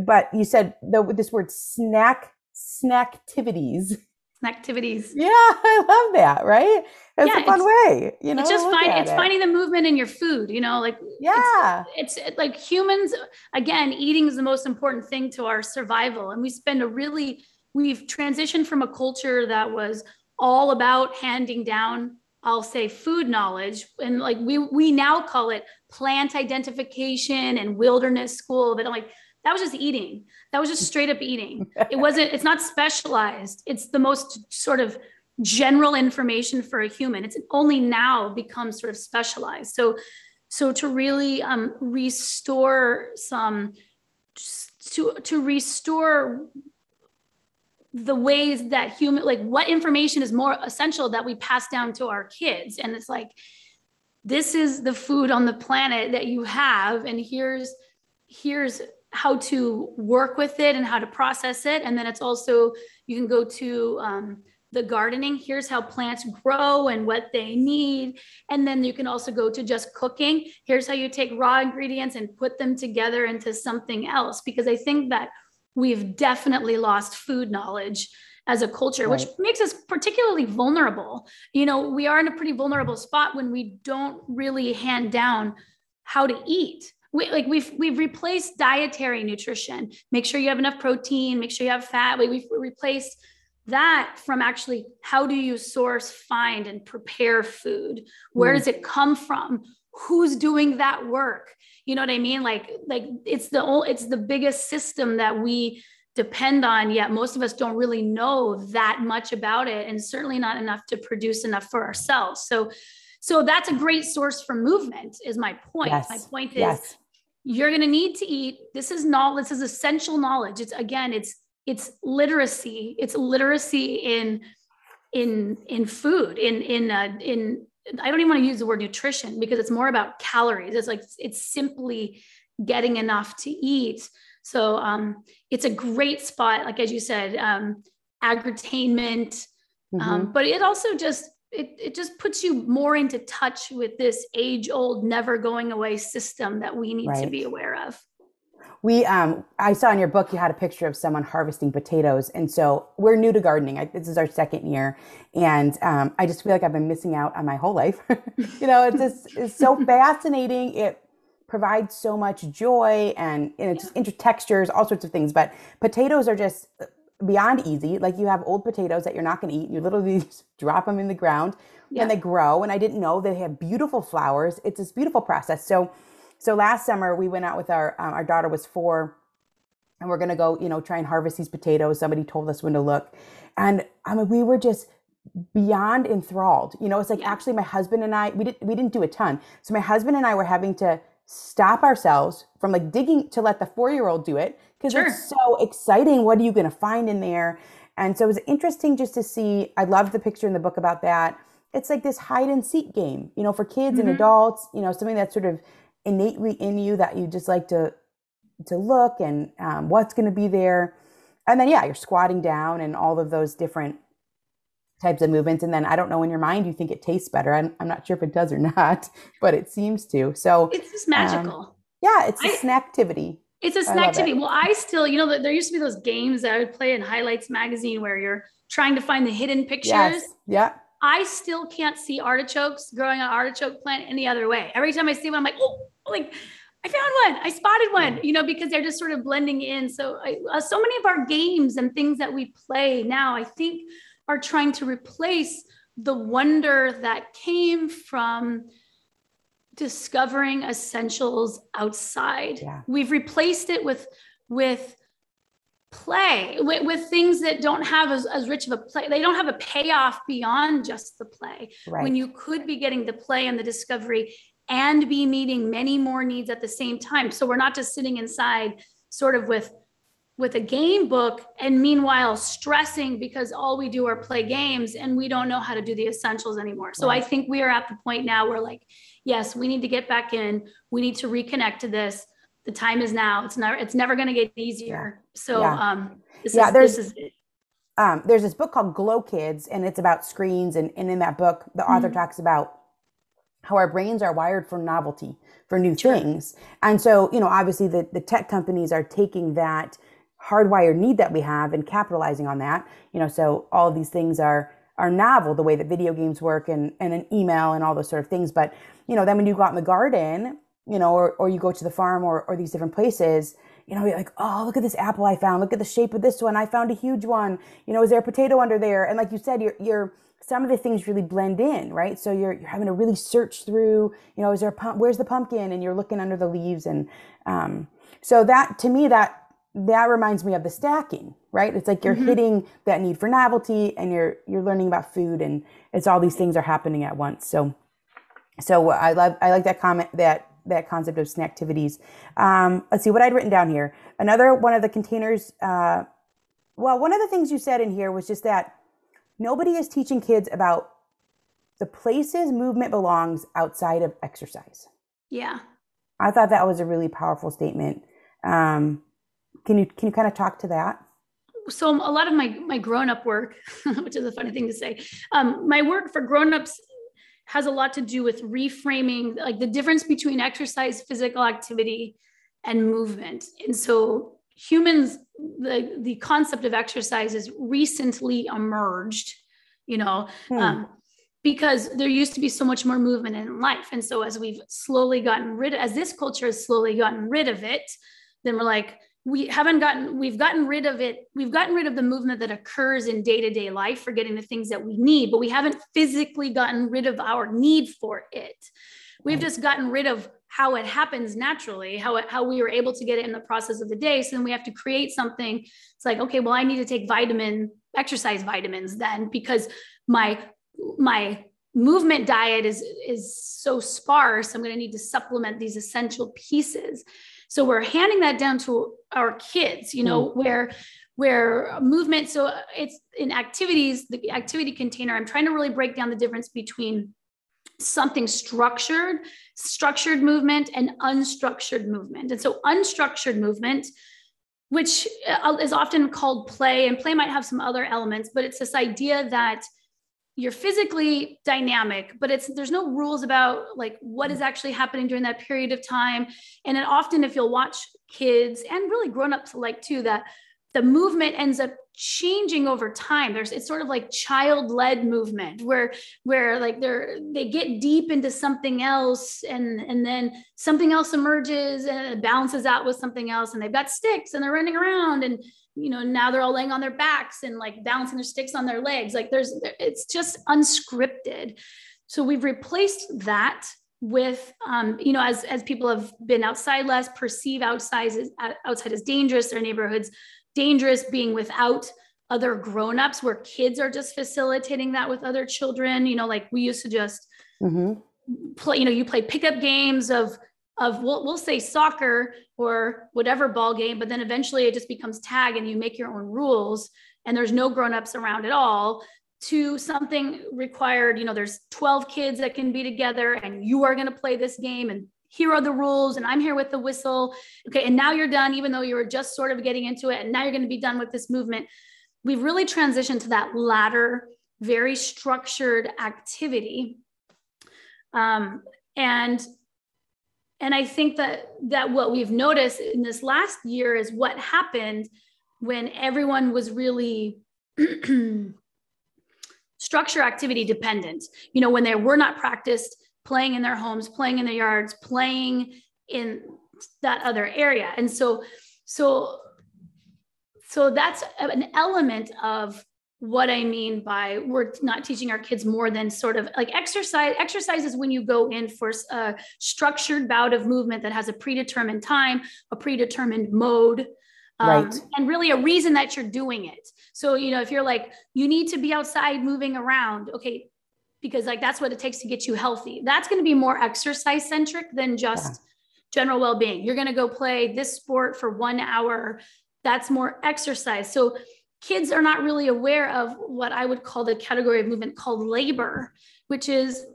but you said the, this word snack snacktivities. activities. [laughs] Yeah, I love that. Right? It's Yeah, a fun it's- way. You know, it's just find it's it. finding the movement in your food, you know, like Yeah. it's like humans again eating is the most important thing to our survival and we spend a really we've transitioned from a culture that was all about handing down i'll say food knowledge and like we we now call it plant identification and wilderness school but I'm like that was just eating. That was just [laughs] straight up eating. It wasn't it's not specialized. It's the most sort of general information for a human. It's only now becomes sort of specialized. So so to really um, restore some to to restore the ways that human like what information is more essential that we pass down to our kids? And it's like this is the food on the planet that you have and here's here's how to work with it and how to process it. And then it's also you can go to um, the gardening. Here's how plants grow and what they need. And then you can also go to just cooking. Here's how you take raw ingredients and put them together into something else. Because i think that we've definitely lost food knowledge as a culture which makes us particularly vulnerable. You know we are in a pretty vulnerable spot when we don't really hand down how to eat we, like we've we've replaced dietary nutrition. Make sure you have enough protein make sure you have fat. We, we've replaced that from actually how do you source find and prepare food? Where Mm. does it come from? Who's doing that work? You know what i mean? Like like it's the ol- it's the biggest system that we depend on yet most of us don't really know that much about it and certainly not enough to produce enough for ourselves. So so that's a great source for movement is my point. Yes. my point is Yes. You're going to need to eat. This is knowledge this is essential knowledge. It's again it's it's literacy. It's literacy in in in food in in uh, in i don't even want to use the word nutrition because it's more about calories. It's like it's simply getting enough to eat. So um it's a great spot like as you said um agritainment Mhm. um, but it also just it, it just puts you more into touch with this age old never going away system that we need to be aware of We, um, I saw in your book you had a picture of someone harvesting potatoes, and so we're new to gardening. I, this is our second year, and um, I just feel like I've been missing out on my whole life. [laughs] you know, it's just it's so [laughs] fascinating. It provides so much joy, and, and it's just inter textures, all sorts of things. But potatoes are just beyond easy. Like you have old potatoes that you're not going to eat. You literally [laughs] just drop them in the ground, Yeah. and they grow. And I didn't know they have beautiful flowers. It's this beautiful process. So so last summer we went out with our um, our daughter was four and we're gonna go you know try and harvest these potatoes somebody told us when to look and i mean we were just beyond enthralled you know it's like Yeah. actually my husband and i we didn't we didn't do a ton so my husband and i were having to stop ourselves from like digging to let the four year old do it because Sure. it's so exciting what are you going to find in there? And so it was interesting just to see i loved the picture in the book about that. It's like this hide and seek game you know for kids and Mhm. adults you know something that's sort of innately in you that you just like to to look and um, what's going to be there. And then yeah you're squatting down and all of those different types of movements. And then i don't know in your mind you think it tastes better. I'm, I'm not sure if it does or [laughs] not but it seems to. So it's just magical. Yeah, it's a snacktivity. It's a snacktivity. Well, I still, you know, there used to be those games that I would play in Highlights magazine where you're trying to find the hidden pictures. Yes. Yeah. I still can't see artichokes growing an artichoke plant any other way. Every time I see one, I'm like, oh, like I found one. I spotted one, you know, because they're just sort of blending in. So, I, uh, so many of our games and things that we play now, I think, are trying to replace the wonder that came from discovering essentials outside. Yeah. We've replaced it with with play with, with things that don't have as, as rich of a play they don't have a payoff beyond just the play right. when you could be getting the play and the discovery and be meeting many more needs at the same time so we're not just sitting inside sort of with with a game book and meanwhile stressing because all we do are play games and we don't know how to do the essentials anymore so right. i think we are at the point now where like yes we need to get back in. We need to reconnect to this. The time is now. It's never it's never going to get easier. So yeah. um this yeah is, there's this is um, there's this book called glow kids and it's about screens and, and in that book the author mm-hmm. talks about how our brains are wired for novelty for new sure. things. And so you know obviously the, the tech companies are taking that hardwired need that we have and capitalizing on that. You know so all of these things are are novel the way that video games work and and an email and all those sort of things. But you know then when you go out in the garden you know or, or you go to the farm or, or these different places you know you're like oh look at this apple i found. Look at the shape of this one. I found a huge one. You know is there a potato under there? And like you said you're you're some of the things really blend in right? So you're, you're having to really search through you know is there a pump where's the pumpkin? And you're looking under the leaves and um, so that to me that that reminds me of the stacking, right? It's like you're mm-hmm. hitting that need for novelty and you're you're learning about food and it's all these things are happening at once. So so I love I like that comment that that concept of snacktivities. Um, let's see what I'd written down here. Another one of the containers. Uh, well, one of the things you said in here was just that nobody is teaching kids about the places movement belongs outside of exercise. Yeah, I thought that was a really powerful statement. Um, can you can you kind of talk to that? So a lot of my my grown up work, [laughs] which is a funny thing to say, um, my work for grown ups has a lot to do with reframing like the difference between exercise, physical activity, and movement. And so humans, the the concept of exercise is recently emerged. You know. Hmm. Um, because there used to be so much more movement in life. And so as we've slowly gotten rid of, as this culture has slowly gotten rid of it, then we're like, we haven't gotten we've gotten rid of it we've gotten rid of the movement that occurs in day-to-day life for getting the things that we need but we haven't physically gotten rid of our need for it. We've just gotten rid of how it happens naturally how it, how we were able to get it in the process of the day. So then we have to create something. It's like okay well i need to take vitamin exercise vitamins then because my my movement diet is is so sparse i'm going to need to supplement these essential pieces so we're handing that down to our kids, you know, mm. where where movement so it's in activities the activity container i'm trying to really break down the difference between something structured structured movement and unstructured movement and so unstructured movement which uh, is often called play and play might have some other elements but it's this idea that you're physically dynamic but it's there's no rules about like what is actually happening during that period of time. And then often if you'll watch kids and really grown-ups like too that the movement ends up changing over time. There's it's sort of like child-led movement where where like they're they get deep into something else and and then something else emerges and it balances out with something else and they've got sticks and they're running around and you know now they're all laying on their backs and like balancing their sticks on their legs. Like there's it's just unscripted. So we've replaced that with um, you know as as people have been outside less perceive outside as outside as dangerous their neighborhoods dangerous being without other grown-ups where kids are just facilitating that with other children. You know like we used to just mm-hmm. play you know you play pickup games of of we'll, we'll say soccer or whatever ball game but then eventually it just becomes tag and you make your own rules and there's no grown-ups around at all to something required. You know there's 12 kids that can be together and you are going to play this game and here are the rules and i'm here with the whistle. Okay and now you're done even though you were just sort of getting into it and now you're going to be done with this movement. We've really transitioned to that latter very structured activity. Um, and and I think that that what we've noticed in this last year is what happened when everyone was really [clears throat] structure activity dependent. You know, when they were not practiced playing in their homes, playing in their yards, playing in that other area. And so, so, so that's an element of what I mean by we're not teaching our kids more than sort of like exercise. Exercise is when you go in for a structured bout of movement that has a predetermined time, a predetermined mode, um, right. and really a reason that you're doing it. So, you know, if you're like, you need to be outside moving around, okay, because like that's what it takes to get you healthy. That's going to be more exercise centric than just yeah. general well being. You're going to go play this sport for one hour. That's more exercise. So, kids are not really aware of what I would call the category of movement called labor, which is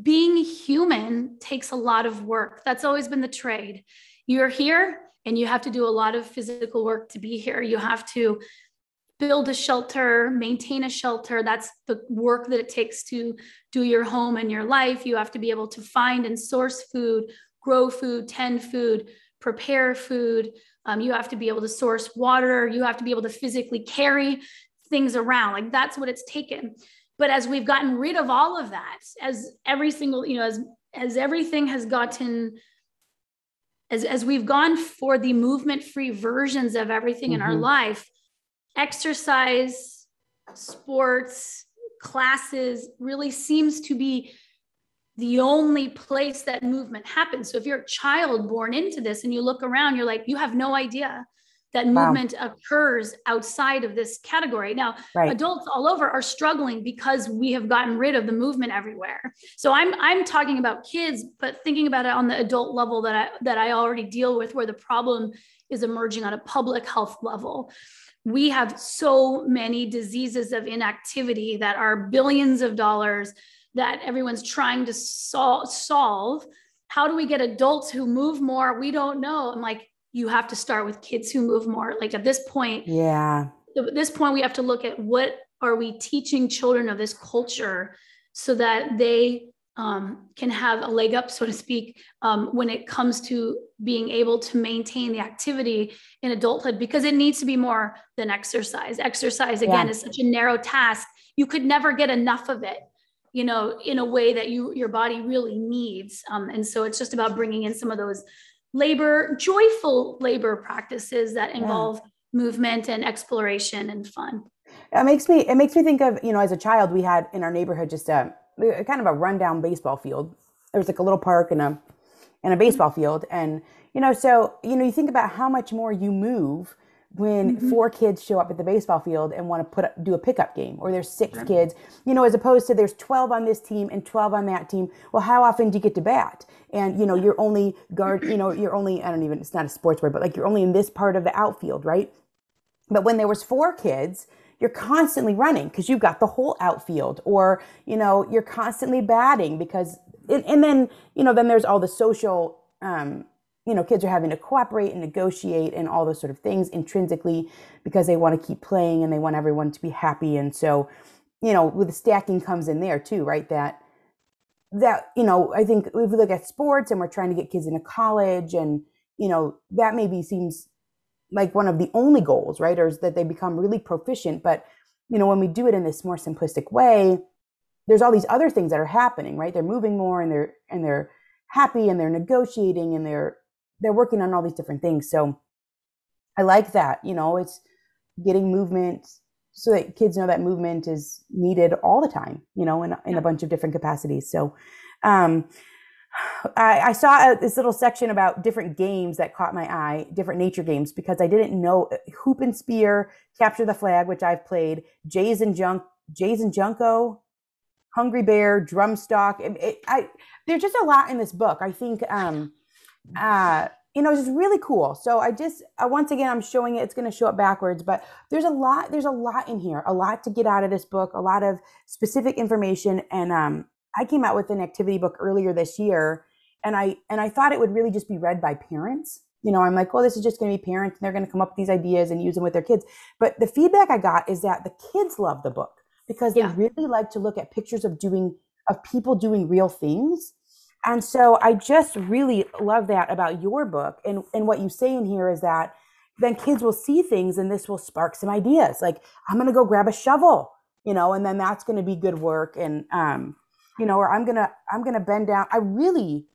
being human takes a lot of work. That's always been the trade. You're here and you have to do a lot of physical work to be here. You have to build a shelter, maintain a shelter. That's the work that it takes to do your home and your life. You have to be able to find and source food, grow food, tend food, prepare food. Um, you have to be able to source water. You have to be able to physically carry things around. Like that's what it's taken. But as we've gotten rid of all of that, as every single, you know, as as everything has gotten as, as we've gone for the movement free versions of everything mm-hmm. in our mm-hmm. life, exercise, sports, classes really seems to be the only place that movement happens. So if you're a child born into this and you look around, you're like, you have no idea that wow. movement occurs outside of this category. Now, right. adults all over are struggling because we have gotten rid of the movement everywhere. So I'm I'm talking about kids, but thinking about it on the adult level that I that I already deal with where the problem is emerging on a public health level. We have so many diseases of inactivity that are billions of dollars that everyone's trying to sol- solve. How do we get adults who move more? We don't know. I'm like, you have to start with kids who move more. Like at this point, yeah. At this point, we have to look at what are we teaching children of this culture so that they um, can have a leg up, so to speak, um, when it comes to being able to maintain the activity in adulthood, because it needs to be more than exercise. Exercise, again, yeah. is such a narrow task. You could never get enough of it you know in a way that you your body really needs um, and so it's just about bringing in some of those labor, joyful labor practices that involve yeah. movement and exploration and fun. It makes me it makes me think of you know as a child we had in our neighborhood just a, a kind of a rundown baseball field. There was like a little park and a and a baseball field and you know so you know you think about how much more you move when mm-hmm. four kids show up at the baseball field and want to put do a pickup game or there's six right. kids you know as opposed to there's 12 on this team and 12 on that team well how often do you get to bat and you know you're only guard you know you're only i don't even it's not a sports word but like you're only in this part of the outfield right but when there was four kids you're constantly running because you've got the whole outfield or you know you're constantly batting because and, and then you know then there's all the social um, you know, kids are having to cooperate and negotiate and all those sort of things intrinsically because they want to keep playing and they want everyone to be happy. And so, you know, with the stacking comes in there too, right? That that you know, I think if we look at sports and we're trying to get kids into college, and you know, that maybe seems like one of the only goals, right? Or is that they become really proficient. But you know, when we do it in this more simplistic way, there's all these other things that are happening, right? They're moving more and they're and they're happy and they're negotiating and they're they're working on all these different things. So I like that. You know, it's getting movement so that kids know that movement is needed all the time. You know, in in a bunch of different capacities. So. Um, [sighs] I, I, saw a, this little section about different games that caught my eye, different nature games, because I didn't know uh, hoop and spear, capture the flag, which I've played, Jays and junk, Jays and Junco, Hungry Bear, Drumstock. It, it, I, there's just a lot in this book. I think um, uh, you know, it's just really cool. So I just, uh, once again, I'm showing it. It's going to show up backwards, but there's a lot. There's a lot in here. A lot to get out of this book. A lot of specific information. And um, I came out with an activity book earlier this year, and I and I thought it would really just be read by parents. You know, I'm like, well, this is just going to be parents, and they're going to come up with these ideas and use them with their kids. But the feedback I got is that the kids love the book because they yeah. really like to look at pictures of doing of people doing real things And so I just really love that about your book. And, and what you say in here is that then kids will see things and this will spark some ideas. Like, I'm going to go grab a shovel, you know, and then that's going to be good work. And, um, you know, or I'm going to, I'm going to bend down. I really,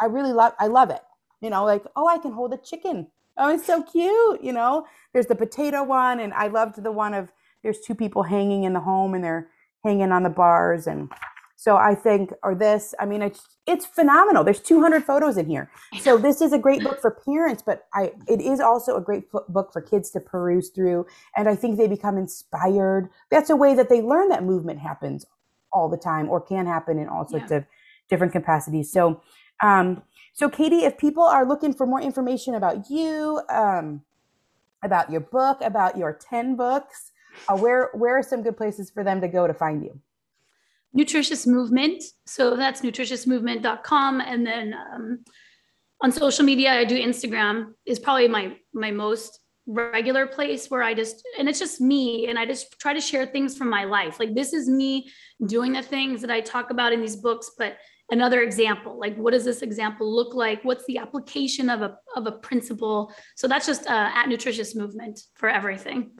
I really love, I love it. You know, like, oh, I can hold a chicken. Oh, it's so cute. You know, there's the potato one. And I loved the one of, there's two people hanging in the home and they're hanging on the bars and so I think, or this, I mean, it's it's phenomenal. There's 200 photos in here. So this is a great book for parents, but I [laughs] it is also a great book for kids to peruse through, and I think they become inspired. That's a way that they learn that movement happens all the time, or can happen in all sorts yeah. of different capacities. So, um, so Katy, if people are looking for more information about you, um, about your book, about your 10 books, uh, where where are some good places for them to go to find you? Nutritious Movement. So that's nutritiousmovement.com. And then um, on social media, I do Instagram is probably my my most regular place where I just and it's just me. And I just try to share things from my life. Like this is me doing the things that I talk about in these books, but another example like what does this example look like? What's the application of a of a principle? So that's just uh, at nutritious movement for everything.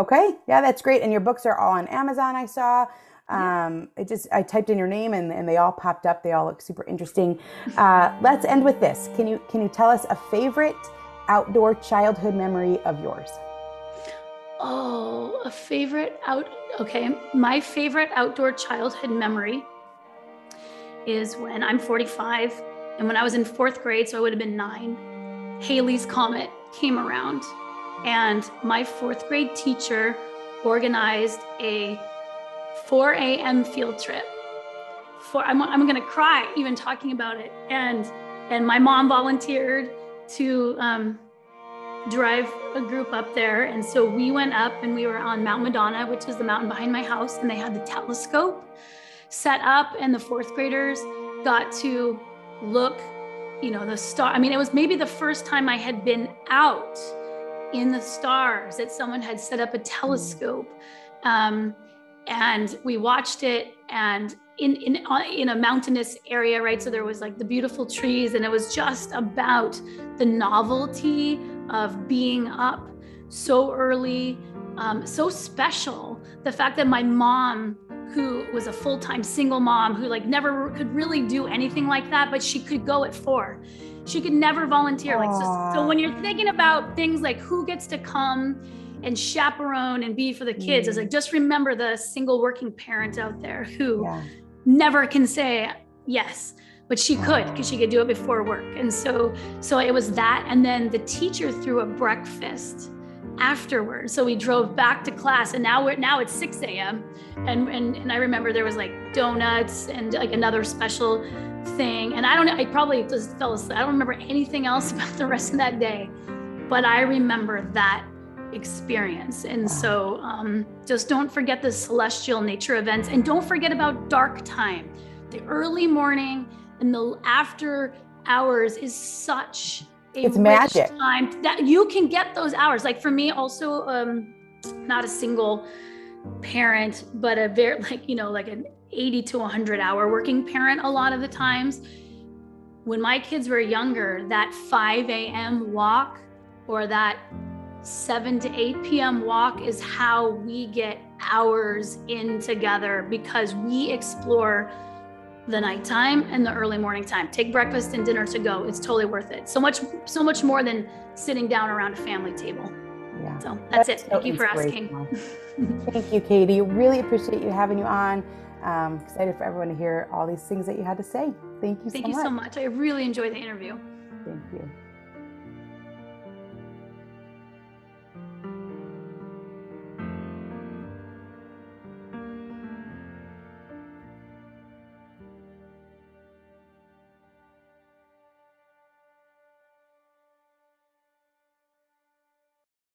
Okay. Yeah that's great. And your books are all on amazon i saw um, it just I typed in your name and, and they all popped up. They all look super interesting. Uh, [laughs] let's end with this. Can you can you tell us a favorite outdoor childhood memory of yours? Oh, a favorite out. Okay, my favorite outdoor childhood memory is when I'm 45 and when I was in fourth grade, so I would have been nine. Halley's Comet came around, and my fourth grade teacher organized a 4 a.m. field trip. For I'm, I'm gonna cry even talking about it. And and my mom volunteered to um, drive a group up there. And so we went up and we were on Mount Madonna, which is the mountain behind my house, and they had the telescope set up, and the fourth graders got to look, you know, the star. I mean, it was maybe the first time I had been out in the stars that someone had set up a telescope. Um, and we watched it and in in uh, in a mountainous area right? So there was like the beautiful trees and it was just about the novelty of being up so early um, so special. The fact that my mom who was a full-time single mom who like never could really do anything like that but she could go at four. She could never volunteer. Aww. like so, so when you're thinking about things like who gets to come and chaperone and be for the kids. Mm. It's like just remember the single working parent out there who yeah. never can say yes, but she could because she could do it before work. And so so it was that. And then the teacher threw a breakfast afterwards. So we drove back to class and now we're now it's 6 a.m. And, and and I remember there was like donuts and like another special thing. And I don't know, I probably just fell asleep. I don't remember anything else [laughs] about the rest of that day. But I remember that experience. And so um, just don't forget the celestial nature events and don't forget about dark time. The early morning and the after hours is such a it's magic time that you can get those hours. Like for me, also, um, not a single parent, but a very [laughs] like, you know, like an 80 to 100 hour working parent a lot of the times. When my kids were younger, that 5 a.m. walk or that 7 to 8 p.m. walk is how we get hours in together because we explore the nighttime and the early morning time. Take breakfast and dinner to go. It's totally worth it. So much, so much more than sitting down around a family table. Yeah. So that's, that's it. So Thank you for asking. [laughs] Thank you, Katy. Really appreciate you having you on. Um, excited for everyone to hear all these things that you had to say. Thank you. Thank so you much. so much. I really enjoyed the interview. Thank you.